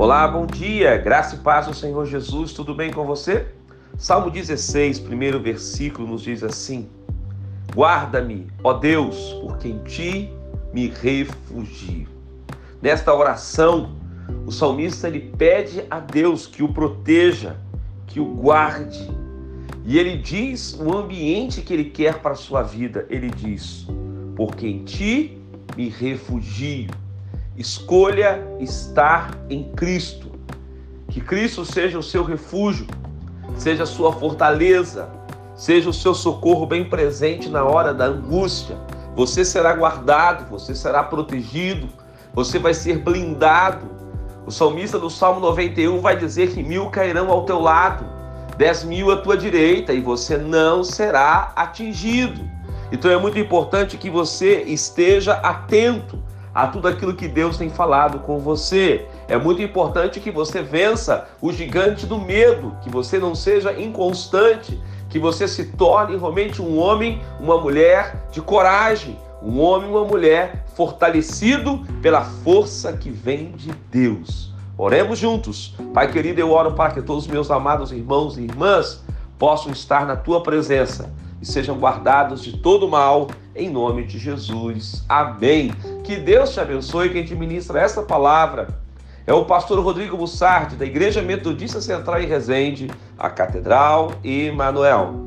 Olá, bom dia, graça e paz do Senhor Jesus, tudo bem com você? Salmo 16, primeiro versículo, nos diz assim: Guarda-me, ó Deus, porque em ti me refugio. Nesta oração, o salmista ele pede a Deus que o proteja, que o guarde. E ele diz o ambiente que ele quer para a sua vida. Ele diz: Porque em ti me refugio. Escolha estar em Cristo. Que Cristo seja o seu refúgio, seja a sua fortaleza, seja o seu socorro bem presente na hora da angústia. Você será guardado, você será protegido, você vai ser blindado. O salmista do Salmo 91 vai dizer que mil cairão ao teu lado, dez mil à tua direita, e você não será atingido. Então é muito importante que você esteja atento a tudo aquilo que Deus tem falado com você. É muito importante que você vença o gigante do medo, que você não seja inconstante, que você se torne realmente um homem, uma mulher de coragem, um homem, uma mulher fortalecido pela força que vem de Deus. Oremos juntos. Pai querido, eu oro para que todos os meus amados irmãos e irmãs possam estar na tua presença e sejam guardados de todo mal, em nome de Jesus. Amém. Que Deus te abençoe. Quem te ministra essa palavra é o pastor Rodrigo Bussardi, da Igreja Metodista Central em Resende, a Catedral Emanuel.